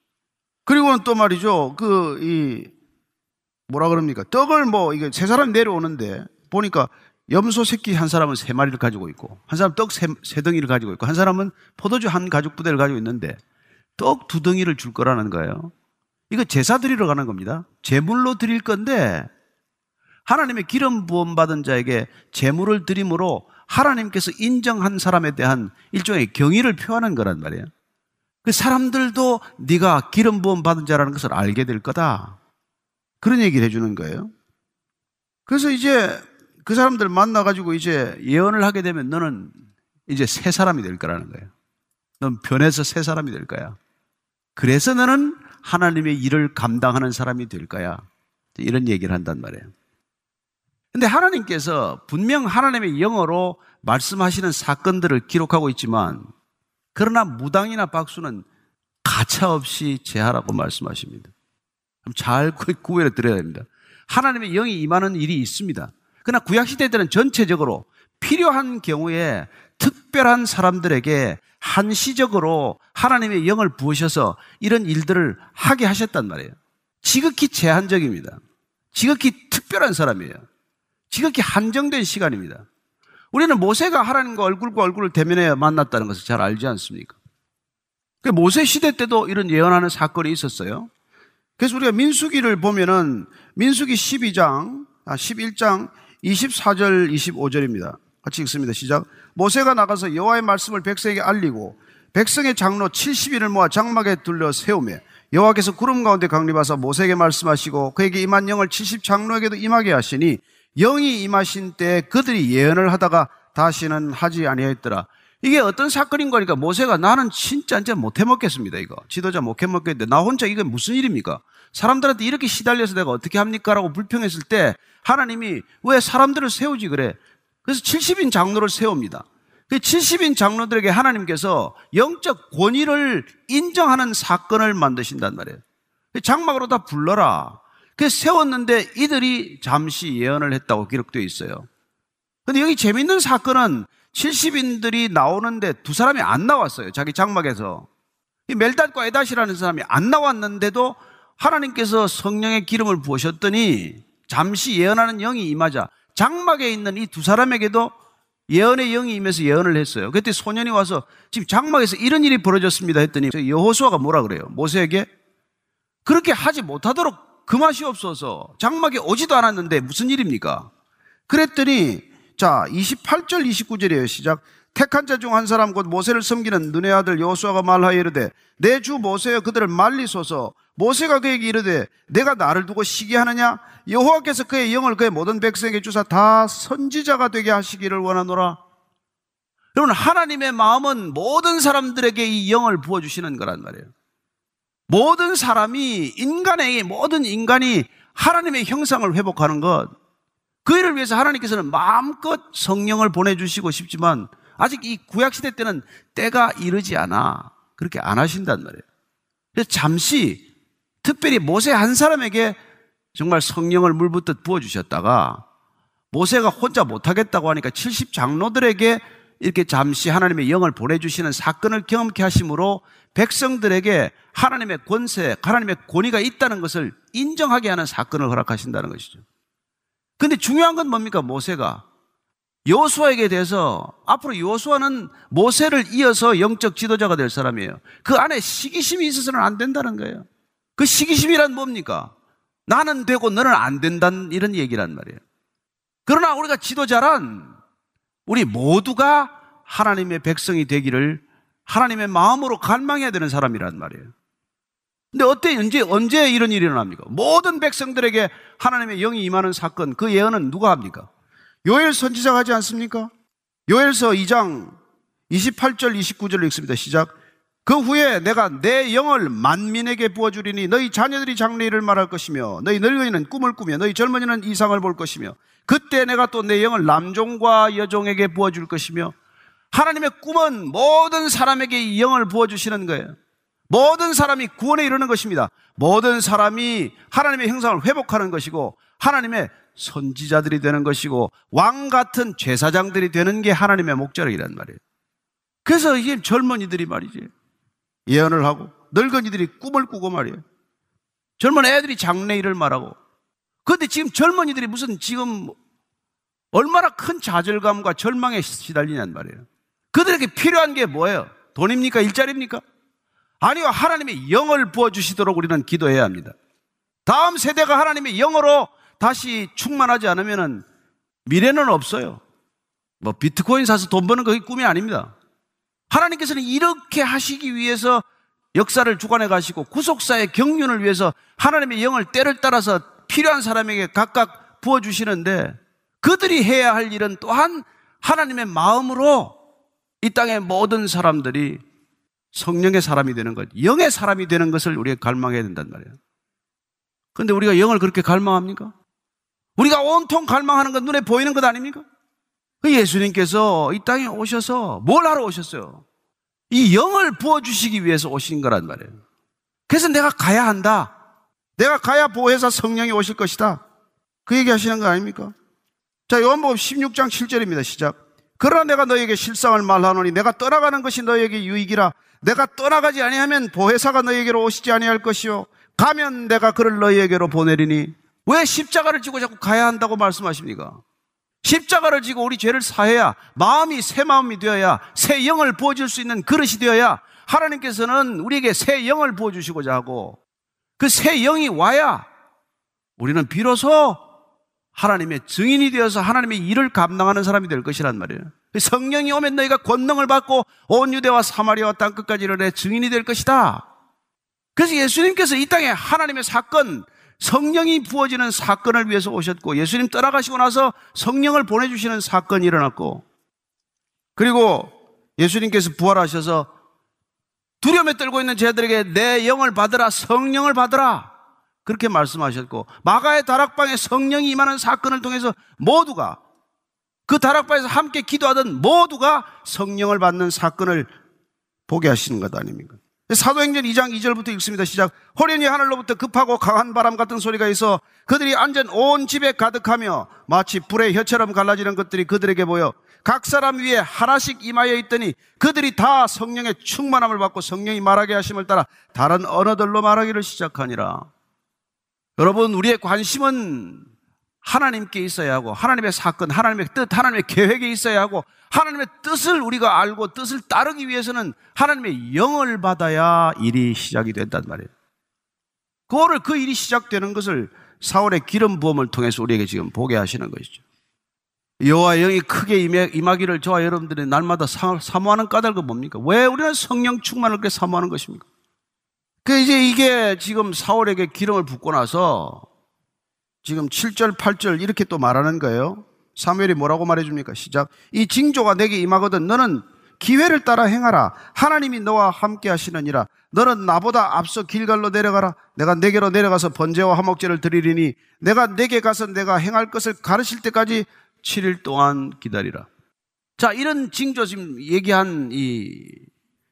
그리고는 또 말이죠. 그, 이, 뭐라 그럽니까? 떡을 뭐, 이게 세 사람이 내려오는데 보니까 염소 새끼 한 사람은 세 마리를 가지고 있고, 한 사람 떡 세, 세 덩이를 가지고 있고, 한 사람은 포도주 한 가죽 부대를 가지고 있는데, 떡 두 덩이를 줄 거라는 거예요. 이거 제사 드리러 가는 겁니다. 제물로 드릴 건데 하나님의 기름 부음 받은 자에게 제물을 드림으로 하나님께서 인정한 사람에 대한 일종의 경의를 표하는 거란 말이에요. 그 사람들도 네가 기름 부음 받은 자라는 것을 알게 될 거다. 그런 얘기를 해주는 거예요. 그래서 이제 그 사람들 만나가지고 이제 예언을 하게 되면 너는 이제 새 사람이 될 거라는 거예요. 넌 변해서 새 사람이 될 거야. 그래서 너는 하나님의 일을 감당하는 사람이 될 거야. 이런 얘기를 한단 말이에요. 근데 하나님께서 분명 하나님의 영어로 말씀하시는 사건들을 기록하고 있지만 그러나 무당이나 박수는 가차없이 제하라고 말씀하십니다. 잘 구별해 드려야 됩니다. 하나님의 영이 임하는 일이 있습니다. 그러나 구약시대 때는 전체적으로 필요한 경우에 특별한 사람들에게 한시적으로 하나님의 영을 부으셔서 이런 일들을 하게 하셨단 말이에요. 지극히 제한적입니다. 지극히 특별한 사람이에요. 지극히 한정된 시간입니다. 우리는 모세가 하나님과 얼굴과 얼굴을 대면해 만났다는 것을 잘 알지 않습니까? 그 모세 시대 때도 이런 예언하는 사건이 있었어요. 그래서 우리가 민수기를 보면은 민수기 12장, 아, 11장 24절, 25절입니다. 같이 읽습니다. 시작. 모세가 나가서 여호와의 말씀을 백성에게 알리고 백성의 장로 70인을 모아 장막에 둘러 세우며 여호와께서 구름 가운데 강림하사 모세에게 말씀하시고 그에게 임한 영을 70 장로에게도 임하게 하시니 영이 임하신 때 그들이 예언을 하다가 다시는 하지 아니하였더라. 이게 어떤 사건인 거니까 모세가 나는 진짜 이제 못 해먹겠습니다, 이거. 지도자 못 해먹겠는데 나 혼자 이게 무슨 일입니까? 사람들한테 이렇게 시달려서 내가 어떻게 합니까? 라고 불평했을 때 하나님이 왜 사람들을 세우지 그래? 그래서 70인 장로를 세웁니다. 그 70인 장로들에게 하나님께서 영적 권위를 인정하는 사건을 만드신단 말이에요. 장막으로 다 불러라. 그 세웠는데 이들이 잠시 예언을 했다고 기록되어 있어요. 근데 여기 재밌는 사건은 70인들이 나오는데 두 사람이 안 나왔어요. 자기 장막에서. 이 멜닷과 에닷이라는 사람이 안 나왔는데도 하나님께서 성령의 기름을 부으셨더니 잠시 예언하는 영이 임하자 장막에 있는 이 두 사람에게도 예언의 영이 임해서 예언을 했어요. 그때 소년이 와서 지금 장막에서 이런 일이 벌어졌습니다 했더니 여호수아가 뭐라 그래요? 모세에게 그렇게 하지 못하도록 금하시옵소서. 장막에 오지도 않았는데 무슨 일입니까? 그랬더니 자 28절 29절이에요. 시작. 택한 자 중 한 사람 곧 모세를 섬기는 눈의 아들 여호수아가 말하여 이르되 내 주 모세여 그들을 말리소서 모세가 그에게 이르되 내가 나를 두고 시기하느냐 여호와께서 그의 영을 그의 모든 백성에게 주사 다 선지자가 되게 하시기를 원하노라 여러분 하나님의 마음은 모든 사람들에게 이 영을 부어 주시는 거란 말이에요 모든 사람이 인간의 모든 인간이 하나님의 형상을 회복하는 것 그 일을 위해서 하나님께서는 마음껏 성령을 보내주시고 싶지만 아직 이 구약시대 때는 때가 이르지 않아. 그렇게 안 하신단 말이에요. 그래서 잠시 특별히 모세 한 사람에게 정말 성령을 물붓듯 부어주셨다가 모세가 혼자 못하겠다고 하니까 70 장로들에게 이렇게 잠시 하나님의 영을 보내주시는 사건을 경험케 하심으로 백성들에게 하나님의 권세, 하나님의 권위가 있다는 것을 인정하게 하는 사건을 허락하신다는 것이죠. 근데 중요한 건 뭡니까? 모세가 여호수아에게 대해서 앞으로 여호수아는 모세를 이어서 영적 지도자가 될 사람이에요. 그 안에 시기심이 있어서는 안 된다는 거예요. 그 시기심이란 뭡니까? 나는 되고 너는 안 된다는 이런 얘기란 말이에요. 그러나 우리가 지도자란 우리 모두가 하나님의 백성이 되기를 하나님의 마음으로 갈망해야 되는 사람이란 말이에요. 근데 어때 언제 언제 이런 일이 일어납니까? 모든 백성들에게 하나님의 영이 임하는 사건 그 예언은 누가 합니까? 요엘 선지자가 하지 않습니까? 요엘서 2장 28절 29절 읽습니다. 시작. 그 후에 내가 내 영을 만민에게 부어주리니 너희 자녀들이 장래일을 말할 것이며 너희 늙은이는 꿈을 꾸며 너희 젊은이는 이상을 볼 것이며 그때 내가 또 내 영을 남종과 여종에게 부어줄 것이며 하나님의 꿈은 모든 사람에게 영을 부어주시는 거예요. 모든 사람이 구원에 이르는 것입니다. 모든 사람이 하나님의 형상을 회복하는 것이고 하나님의 선지자들이 되는 것이고 왕 같은 제사장들이 되는 게 하나님의 목적이란 말이에요. 그래서 이게 젊은이들이 말이지 예언을 하고 늙은이들이 꿈을 꾸고 말이에요. 젊은 애들이 장래 일을 말하고 그런데 지금 젊은이들이 무슨 지금 얼마나 큰 좌절감과 절망에 시달리냔 말이에요. 그들에게 필요한 게 뭐예요? 돈입니까? 일자리입니까? 아니요. 하나님의 영을 부어주시도록 우리는 기도해야 합니다. 다음 세대가 하나님의 영으로 다시 충만하지 않으면 미래는 없어요. 뭐 비트코인 사서 돈 버는 거 꿈이 아닙니다. 하나님께서는 이렇게 하시기 위해서 역사를 주관해 가시고 구속사의 경륜을 위해서 하나님의 영을 때를 따라서 필요한 사람에게 각각 부어 주시는데 그들이 해야 할 일은 또한 하나님의 마음으로 이 땅의 모든 사람들이 성령의 사람이 되는 것, 영의 사람이 되는 것을 우리가 갈망해야 된단 말이에요. 근데 우리가 영을 그렇게 갈망합니까? 우리가 온통 갈망하는 건 눈에 보이는 것 아닙니까? 그 예수님께서 이 땅에 오셔서 뭘 하러 오셨어요? 이 영을 부어주시기 위해서 오신 거란 말이에요. 그래서 내가 가야 한다. 내가 가야 보혜사 성령이 오실 것이다. 그 얘기 하시는 거 아닙니까? 자, 요한복음 16장 7절입니다. 시작. 그러나 내가 너에게 실상을 말하노니 내가 떠나가는 것이 너에게 유익이라 내가 떠나가지 아니하면 보혜사가 너에게로 오시지 아니할 것이요 가면 내가 그를 너희에게로 보내리니 왜 십자가를 지고 자꾸 가야 한다고 말씀하십니까? 십자가를 지고 우리 죄를 사해야 마음이 새 마음이 되어야 새 영을 부어줄 수 있는 그릇이 되어야 하나님께서는 우리에게 새 영을 부어주시고자 하고 그 새 영이 와야 우리는 비로소 하나님의 증인이 되어서 하나님의 일을 감당하는 사람이 될 것이란 말이에요. 성령이 오면 너희가 권능을 받고 온 유대와 사마리아와 땅 끝까지 이르내 증인이 될 것이다. 그래서 예수님께서 이 땅에 하나님의 사건, 성령이 부어지는 사건을 위해서 오셨고 예수님 떠나가시고 나서 성령을 보내주시는 사건이 일어났고 그리고 예수님께서 부활하셔서 두려움에 떨고 있는 제들에게 내 영을 받으라 성령을 받으라 그렇게 말씀하셨고 마가의 다락방에 성령이 임하는 사건을 통해서 모두가 그 다락방에서 함께 기도하던 모두가 성령을 받는 사건을 보게 하시는 것 아닙니까? 사도행전 2장 2절부터 읽습니다. 시작. 호련히 하늘로부터 급하고 강한 바람 같은 소리가 있어 그들이 앉은 온 집에 가득하며 마치 불의 혀처럼 갈라지는 것들이 그들에게 보여 각 사람 위에 하나씩 임하여 있더니 그들이 다 성령의 충만함을 받고 성령이 말하게 하심을 따라 다른 언어들로 말하기를 시작하니라. 여러분, 우리의 관심은 하나님께 있어야 하고 하나님의 사건, 하나님의 뜻, 하나님의 계획에 있어야 하고 하나님의 뜻을 우리가 알고 뜻을 따르기 위해서는 하나님의 영을 받아야 일이 시작이 된단 말이에요. 그거를 그 일이 시작되는 것을 사월의 기름 부음을 통해서 우리에게 지금 보게 하시는 것이죠. 여호와 영이 크게 임하기를 저와 여러분들이 날마다 사모하는 까닭은 뭡니까? 왜 우리는 성령 충만을 그렇게 사모하는 것입니까? 그 이제 이게 지금 사월에게 기름을 붓고 나서 지금 7절, 8절 이렇게 또 말하는 거예요. 사무엘이 뭐라고 말해줍니까? 시작. 이 징조가 내게 임하거든 너는 기회를 따라 행하라. 하나님이 너와 함께 하시느니라. 너는 나보다 앞서 길갈로 내려가라. 내가 내게로 내려가서 번제와 화목제를 드리리니 내가 내게 가서 내가 행할 것을 가르칠 때까지 7일 동안 기다리라. 자, 이런 징조 지금 얘기한 이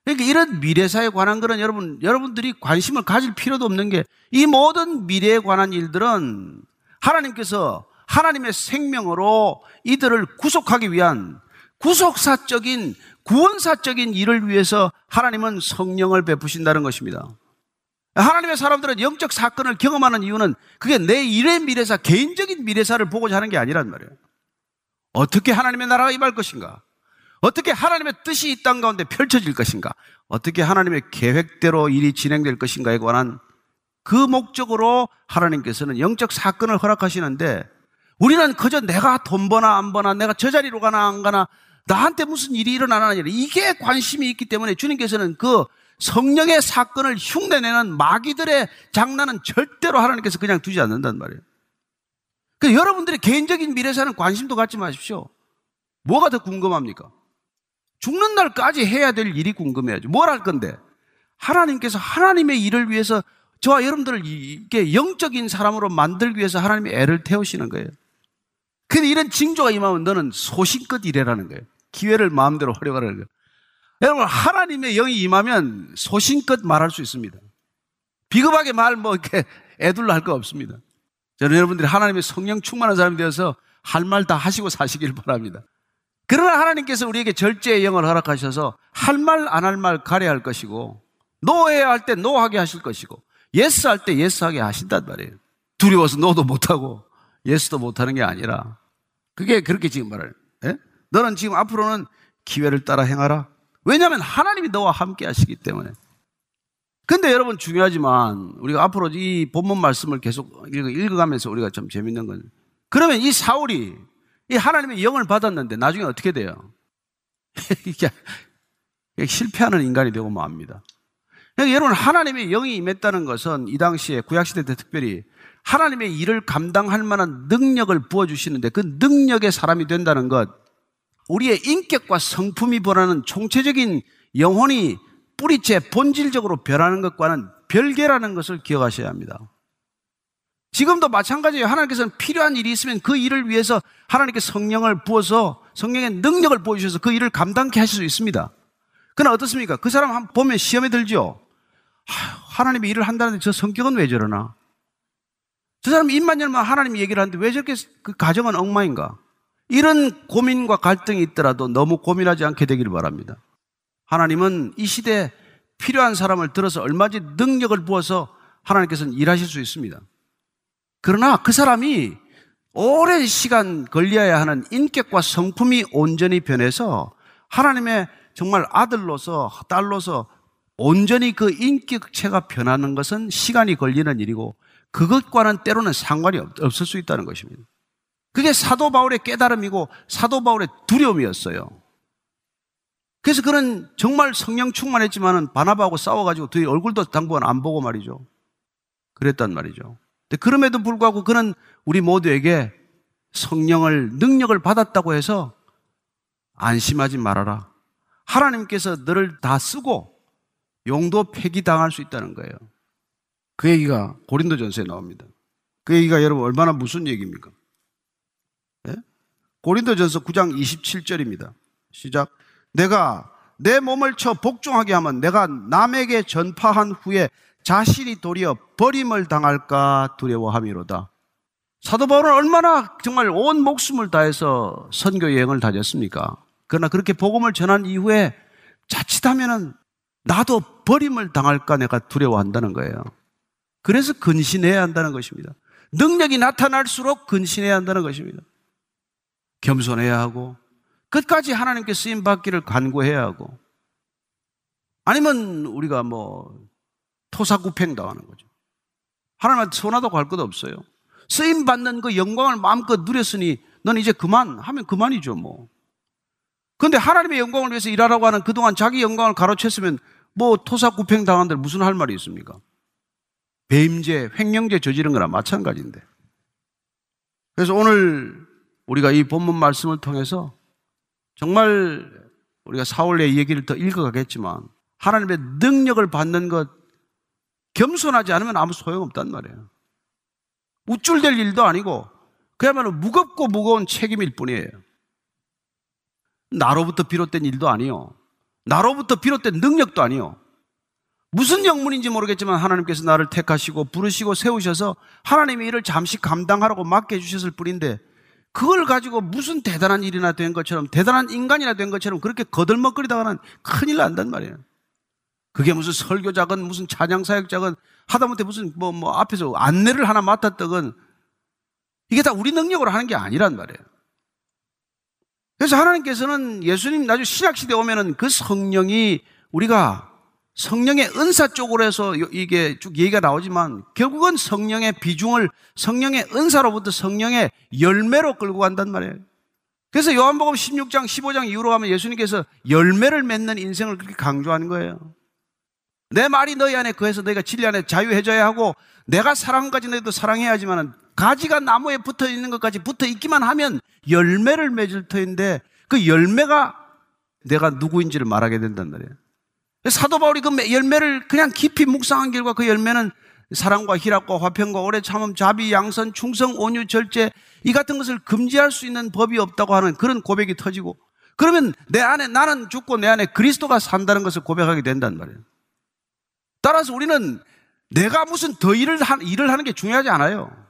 그러니까 이런 미래사에 관한 거는 여러분 여러분들이 관심을 가질 필요도 없는 게 이 모든 미래에 관한 일들은 하나님께서 하나님의 생명으로 이들을 구속하기 위한 구속사적인 구원사적인 일을 위해서 하나님은 성령을 베푸신다는 것입니다. 하나님의 사람들은 영적 사건을 경험하는 이유는 그게 내 일의 미래사, 개인적인 미래사를 보고자 하는 게 아니란 말이에요. 어떻게 하나님의 나라가 임할 것인가? 어떻게 하나님의 뜻이 이 땅 가운데 펼쳐질 것인가? 어떻게 하나님의 계획대로 일이 진행될 것인가에 관한 그 목적으로 하나님께서는 영적 사건을 허락하시는데 우리는 그저 내가 돈 버나 안 버나 내가 저 자리로 가나 안 가나 나한테 무슨 일이 일어나나 이게 관심이 있기 때문에 주님께서는 그 성령의 사건을 흉내내는 마귀들의 장난은 절대로 하나님께서 그냥 두지 않는단 말이에요. 그 여러분들의 개인적인 미래사는 관심도 갖지 마십시오. 뭐가 더 궁금합니까? 죽는 날까지 해야 될 일이 궁금해야죠. 뭘 할 건데? 하나님께서 하나님의 일을 위해서 저와 여러분들을 이게 영적인 사람으로 만들기 위해서 하나님이 애를 태우시는 거예요. 근데 이런 징조가 임하면 너는 소신껏 일해라는 거예요. 기회를 마음대로 활용하라는 거예요. 여러분, 하나님의 영이 임하면 소신껏 말할 수 있습니다. 비겁하게 말 뭐 이렇게 에둘러 할 거 없습니다. 저는 여러분들이 하나님의 성령 충만한 사람이 되어서 할 말 다 하시고 사시길 바랍니다. 그러나 하나님께서 우리에게 절제의 영을 허락하셔서 할 말 안 할 말 가려 할 것이고 no해야 할 때 no하게 하실 것이고 yes 할 때 yes 하게 하신단 말이에요. 두려워서 no도 못하고 yes도 못하는 게 아니라 그게 그렇게 지금 말해요. 예? 너는 지금 앞으로는 기회를 따라 행하라. 왜냐하면 하나님이 너와 함께 하시기 때문에. 근데 여러분 중요하지만 우리가 앞으로 이 본문 말씀을 계속 읽어가면서 우리가 좀 재밌는 건 그러면 이 사울이 이 하나님의 영을 받았는데 나중에 어떻게 돼요? 실패하는 인간이 되고 맙니다. 그러니까 여러분 하나님의 영이 임했다는 것은 이 당시에 구약시대 때 특별히 하나님의 일을 감당할 만한 능력을 부어주시는데 그 능력의 사람이 된다는 것 우리의 인격과 성품이 변하는 총체적인 영혼이 뿌리째 본질적으로 변하는 것과는 별개라는 것을 기억하셔야 합니다. 지금도 마찬가지예요. 하나님께서는 필요한 일이 있으면 그 일을 위해서 하나님께 성령을 부어서 성령의 능력을 보여주셔서 그 일을 감당케 하실 수 있습니다. 그러나 어떻습니까? 그 사람 한번 보면 시험에 들죠? 하나님의 일을 한다는데 저 성격은 왜 저러나? 저 사람 입만 열면 하나님 얘기를 하는데 왜 저렇게 그 가정은 엉망인가? 이런 고민과 갈등이 있더라도 너무 고민하지 않게 되기를 바랍니다. 하나님은 이 시대에 필요한 사람을 들어서 얼마든지 능력을 부어서 하나님께서는 일하실 수 있습니다. 그러나 그 사람이 오랜 시간 걸려야 하는 인격과 성품이 온전히 변해서 하나님의 정말 아들로서 딸로서 온전히 그 인격체가 변하는 것은 시간이 걸리는 일이고 그것과는 때로는 상관이 없을 수 있다는 것입니다. 그게 사도 바울의 깨달음이고 사도 바울의 두려움이었어요. 그래서 그는 정말 성령 충만했지만은 바나바하고 싸워가지고 둘이 얼굴도 당분간 안 보고 말이죠. 그랬단 말이죠. 근데 그럼에도 불구하고 그는 우리 모두에게 성령을, 능력을 받았다고 해서 안심하지 말아라. 하나님께서 너를 다 쓰고 용도 폐기당할 수 있다는 거예요. 그 얘기가 고린도전서에 나옵니다. 그 얘기가 여러분 얼마나 무슨 얘기입니까? 네? 고린도전서 9장 27절입니다. 시작. 내가 내 몸을 쳐 복종하게 하면 내가 남에게 전파한 후에 자신이 도리어 버림을 당할까 두려워함이로다. 사도 바울은 얼마나 정말 온 목숨을 다해서 선교 여행을 다녔습니까? 그러나 그렇게 복음을 전한 이후에 자칫하면은 나도 버림을 당할까 내가 두려워한다는 거예요. 그래서 근신해야 한다는 것입니다. 능력이 나타날수록 근신해야 한다는 것입니다. 겸손해야 하고 끝까지 하나님께 쓰임 받기를 간구해야 하고 아니면 우리가 뭐 토사구팽 당하는 거죠. 하나님한테 손하도 갈 것 없어요. 쓰임 받는 그 영광을 마음껏 누렸으니 넌 이제 그만 하면 그만이죠 뭐. 근데 하나님의 영광을 위해서 일하라고 하는 그동안 자기 영광을 가로챘으면 뭐 토사구팽 당한들 무슨 할 말이 있습니까? 배임죄, 횡령죄 저지른 거나 마찬가지인데. 그래서 오늘 우리가 이 본문 말씀을 통해서 정말 우리가 사울의 얘기를 더 읽어가겠지만 하나님의 능력을 받는 것 겸손하지 않으면 아무 소용없단 말이에요. 우쭐될 일도 아니고 그야말로 무겁고 무거운 책임일 뿐이에요. 나로부터 비롯된 일도 아니요. 나로부터 비롯된 능력도 아니요. 무슨 영문인지 모르겠지만 하나님께서 나를 택하시고 부르시고 세우셔서 하나님의 일을 잠시 감당하라고 맡겨주셨을 뿐인데 그걸 가지고 무슨 대단한 일이나 된 것처럼 대단한 인간이나 된 것처럼 그렇게 거들먹거리다가는 큰일 난단 말이에요. 그게 무슨 설교자건 무슨 찬양사역자건 하다못해 무슨 뭐, 뭐 앞에서 안내를 하나 맡았다건 이게 다 우리 능력으로 하는 게 아니란 말이에요. 그래서 하나님께서는 예수님 나중에 신약시대 오면은 그 성령이 우리가 성령의 은사 쪽으로 해서 이게 쭉 얘기가 나오지만 결국은 성령의 비중을 성령의 은사로부터 성령의 열매로 끌고 간단 말이에요. 그래서 요한복음 16장, 15장 이후로 가면 예수님께서 열매를 맺는 인생을 그렇게 강조하는 거예요. 내 말이 너희 안에 그해서 너희가 진리 안에 자유해져야 하고 내가 사랑한 가지 너희도 사랑해야 하지만 가지가 나무에 붙어 있는 것까지 붙어 있기만 하면 열매를 맺을 터인데 그 열매가 내가 누구인지를 말하게 된단 말이에요. 사도 바울이 그 열매를 그냥 깊이 묵상한 결과 그 열매는 사랑과 희락과 화평과 오래 참음, 자비, 양선, 충성, 온유, 절제 이 같은 것을 금지할 수 있는 법이 없다고 하는 그런 고백이 터지고 그러면 내 안에 나는 죽고 내 안에 그리스도가 산다는 것을 고백하게 된단 말이에요. 따라서 우리는 내가 무슨 더 일을, 하는 게 중요하지 않아요.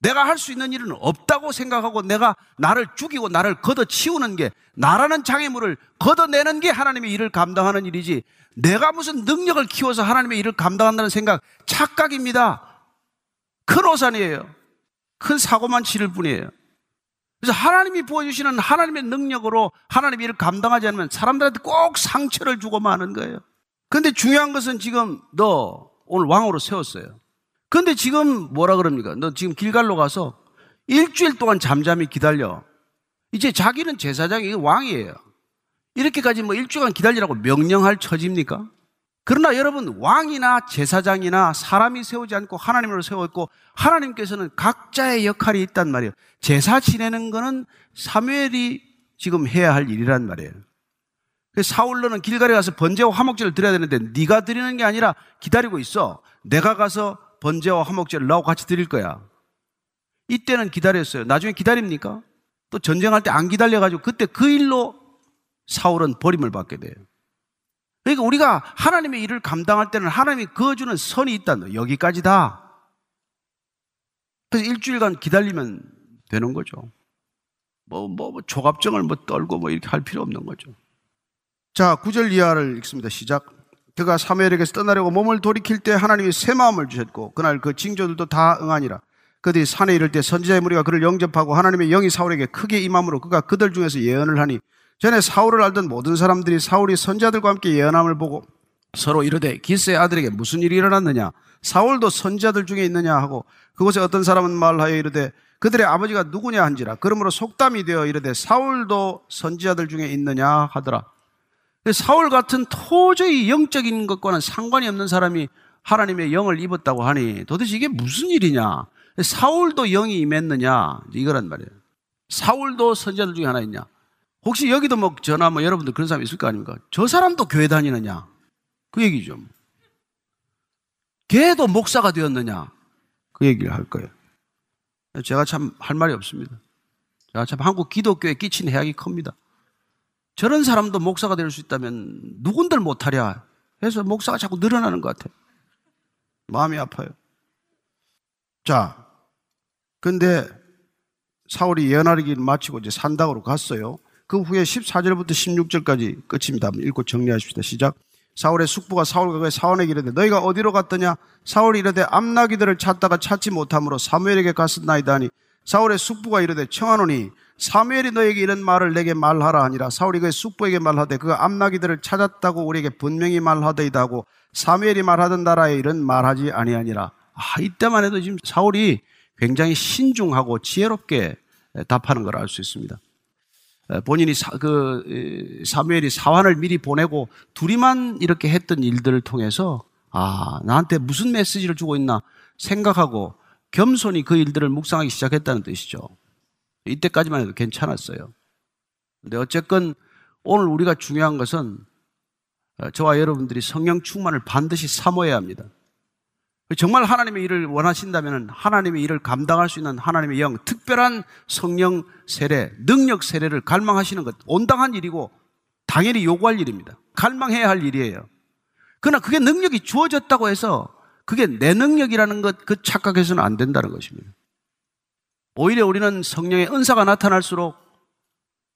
내가 할 수 있는 일은 없다고 생각하고 내가 나를 죽이고 나를 걷어치우는 게 나라는 장애물을 걷어내는 게 하나님의 일을 감당하는 일이지 내가 무슨 능력을 키워서 하나님의 일을 감당한다는 생각 착각입니다. 큰 오산이에요. 큰 사고만 치를 뿐이에요. 그래서 하나님이 부어주시는 하나님의 능력으로 하나님의 일을 감당하지 않으면 사람들한테 꼭 상처를 주고 마는 거예요. 근데 중요한 것은 지금 너 오늘 왕으로 세웠어요. 근데 지금 뭐라 그럽니까? 너 지금 길갈로 가서 일주일 동안 잠잠히 기다려. 이제 자기는 제사장이 왕이에요. 이렇게까지 뭐 일주간 기다리라고 명령할 처지입니까? 그러나 여러분, 왕이나 제사장이나 사람이 세우지 않고 하나님으로 세웠고, 하나님께서는 각자의 역할이 있단 말이에요. 제사 지내는 거는 사무엘이 지금 해야 할 일이란 말이에요. 사울로는 길가에 가서 번제와 화목제를 드려야 되는데 네가 드리는 게 아니라 기다리고 있어. 내가 가서 번제와 화목제를 나하고 같이 드릴 거야. 이때는 기다렸어요. 나중에 기다립니까? 또 전쟁할 때 안 기다려가지고 그때 그 일로 사울은 버림을 받게 돼요. 그러니까 우리가 하나님의 일을 감당할 때는 하나님이 그어주는 선이 있다. 여기까지다. 그래서 일주일간 기다리면 되는 거죠. 뭐, 뭐, 뭐 조갑정을 뭐 떨고 뭐 이렇게 할 필요 없는 거죠. 자, 구절 이하를 읽습니다. 시작. 그가 사무엘에게서 떠나려고 몸을 돌이킬 때 하나님이 새 마음을 주셨고 그날 그 징조들도 다 응하니라. 그들이 산에 이를 때 선지자의 무리가 그를 영접하고 하나님의 영이 사울에게 크게 임함으로 그가 그들 중에서 예언을 하니 전에 사울을 알던 모든 사람들이 사울이 선지자들과 함께 예언함을 보고 서로 이르되 기스의 아들에게 무슨 일이 일어났느냐? 사울도 선지자들 중에 있느냐? 하고 그곳에 어떤 사람은 말하여 이르되 그들의 아버지가 누구냐 한지라. 그러므로 속담이 되어 이르되 사울도 선지자들 중에 있느냐? 하더라 사울 같은 도저히 영적인 것과는 상관이 없는 사람이 하나님의 영을 입었다고 하니 도대체 이게 무슨 일이냐? 사울도 영이 임했느냐? 이거란 말이에요. 사울도 선지자들 중에 하나 있냐? 혹시 여기도 뭐 전화 뭐 여러분들 그런 사람 있을 거 아닙니까? 저 사람도 교회 다니느냐? 그 얘기죠 걔도 목사가 되었느냐? 그 얘기를 할 거예요. 제가 참 할 말이 없습니다. 제가 참 한국 기독교에 끼친 해악이 큽니다. 저런 사람도 목사가 될 수 있다면 누군들 못하랴 해서 목사가 자꾸 늘어나는 것 같아요. 마음이 아파요. 자, 근데 사울이 예언하기를 마치고 이제 산당으로 갔어요. 그 후에 14절부터 16절까지 끝입니다. 읽고 정리하십시다. 시작. 사울의 숙부가 사울과 사원에게 이르되 너희가 어디로 갔더냐 사울이 이르되 암나기들을 찾다가 찾지 못함으로 사무엘에게 갔었나이다 하니 사울의 숙부가 이르되 청하노니 사무엘이 너에게 이런 말을 내게 말하라 하니라. 사울이 그의 숙부에게 말하되 그가 암나기들을 찾았다고 우리에게 분명히 말하더이다 하고 사무엘이 말하던 나라에 이런 말하지 아니하니라. 아 이때만 해도 지금 사울이 굉장히 신중하고 지혜롭게 답하는 걸 알 수 있습니다. 본인이 사, 그 사무엘이 사환을 미리 보내고 둘이만 이렇게 했던 일들을 통해서 아 나한테 무슨 메시지를 주고 있나 생각하고 겸손히 그 일들을 묵상하기 시작했다는 뜻이죠. 이때까지만 해도 괜찮았어요. 근데 어쨌건 오늘 우리가 중요한 것은 저와 여러분들이 성령 충만을 반드시 사모해야 합니다. 정말 하나님의 일을 원하신다면 하나님의 일을 감당할 수 있는 하나님의 영, 특별한 성령 세례, 능력 세례를 갈망하시는 것, 온당한 일이고 당연히 요구할 일입니다. 갈망해야 할 일이에요. 그러나 그게 능력이 주어졌다고 해서 그게 내 능력이라는 것, 그 착각해서는 안 된다는 것입니다. 오히려 우리는 성령의 은사가 나타날수록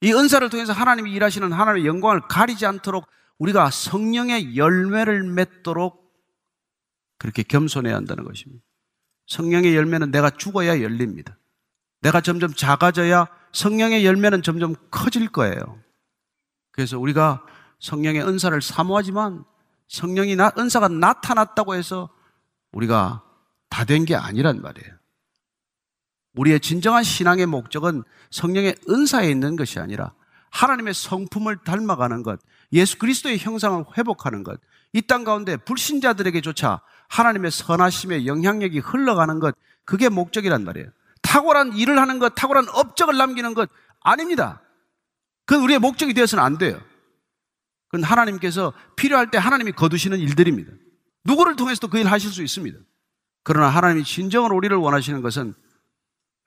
이 은사를 통해서 하나님이 일하시는 하나님의 영광을 가리지 않도록 우리가 성령의 열매를 맺도록 그렇게 겸손해야 한다는 것입니다. 성령의 열매는 내가 죽어야 열립니다. 내가 점점 작아져야 성령의 열매는 점점 커질 거예요. 그래서 우리가 성령의 은사를 사모하지만 성령이 나, 은사가 나타났다고 해서 우리가 다 된 게 아니란 말이에요. 우리의 진정한 신앙의 목적은 성령의 은사에 있는 것이 아니라 하나님의 성품을 닮아가는 것, 예수 그리스도의 형상을 회복하는 것, 이 땅 가운데 불신자들에게조차 하나님의 선하심의 영향력이 흘러가는 것, 그게 목적이란 말이에요. 탁월한 일을 하는 것, 탁월한 업적을 남기는 것 아닙니다. 그건 우리의 목적이 되어서는 안 돼요. 그건 하나님께서 필요할 때 하나님이 거두시는 일들입니다. 누구를 통해서도 그 일 하실 수 있습니다. 그러나 하나님이 진정으로 우리를 원하시는 것은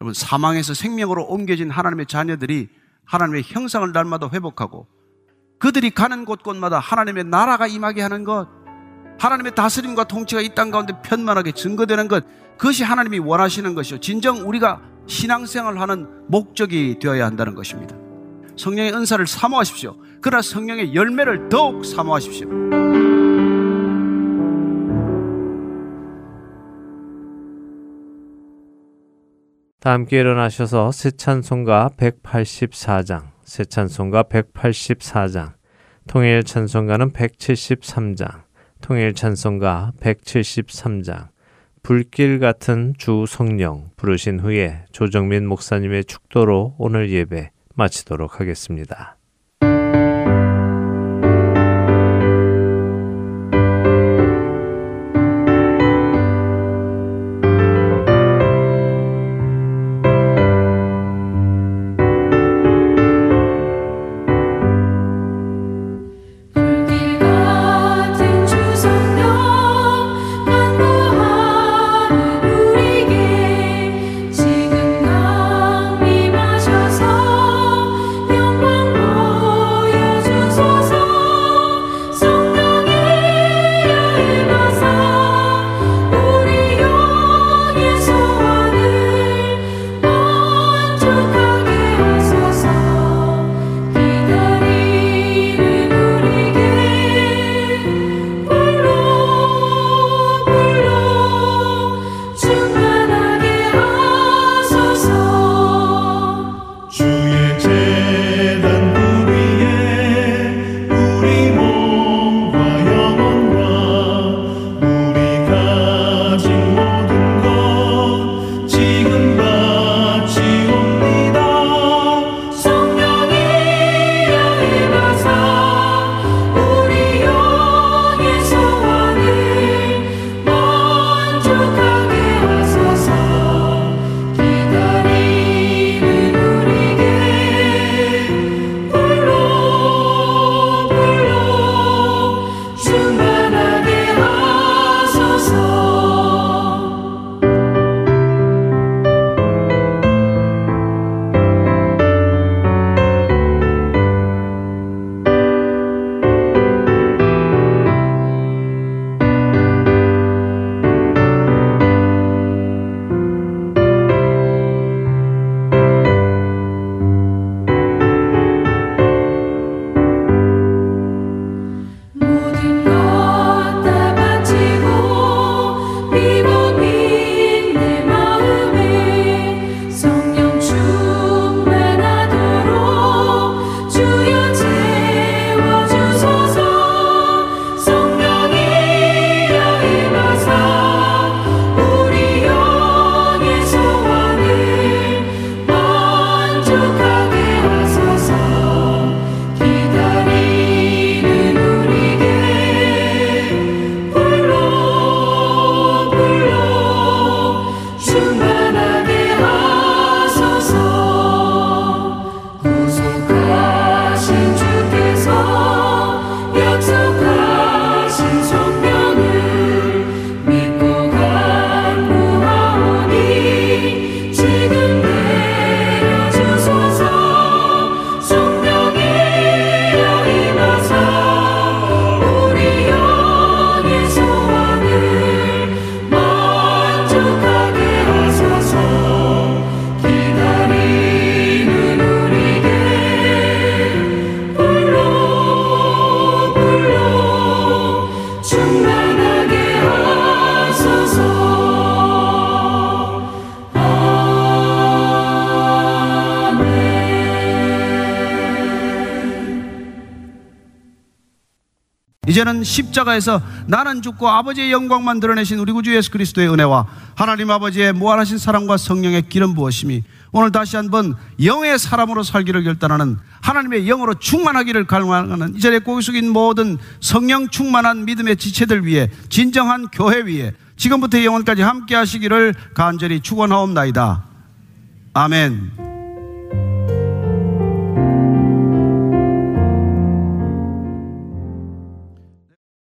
여러분 사망에서 생명으로 옮겨진 하나님의 자녀들이 하나님의 형상을 날마다 회복하고 그들이 가는 곳곳마다 하나님의 나라가 임하게 하는 것 하나님의 다스림과 통치가 이 땅 가운데 편만하게 증거되는 것 그것이 하나님이 원하시는 것이요 진정 우리가 신앙생활을 하는 목적이 되어야 한다는 것입니다. 성령의 은사를 사모하십시오. 그러나 성령의 열매를 더욱 사모하십시오. 다 함께 일어나셔서 새 찬송가 184장, 새 찬송가 184장, 통일 찬송가는 173장, 통일 찬송가 173장 불길 같은 주 성령 부르신 후에 조정민 목사님의 축도로 오늘 예배 마치도록 하겠습니다. 이제는 십자가에서 나는 죽고 아버지의 영광만 드러내신 우리 구주 예수 그리스도의 은혜와 하나님 아버지의 무한하신 사랑과 성령의 기름 부으심이 오늘 다시 한번 영의 사람으로 살기를 결단하는 하나님의 영으로 충만하기를 갈망하는 이 자리에 고개 숙인 모든 성령 충만한 믿음의 지체들 위해 진정한 교회 위에 지금부터 영원까지 함께 하시기를 간절히 축원하옵나이다. 아멘.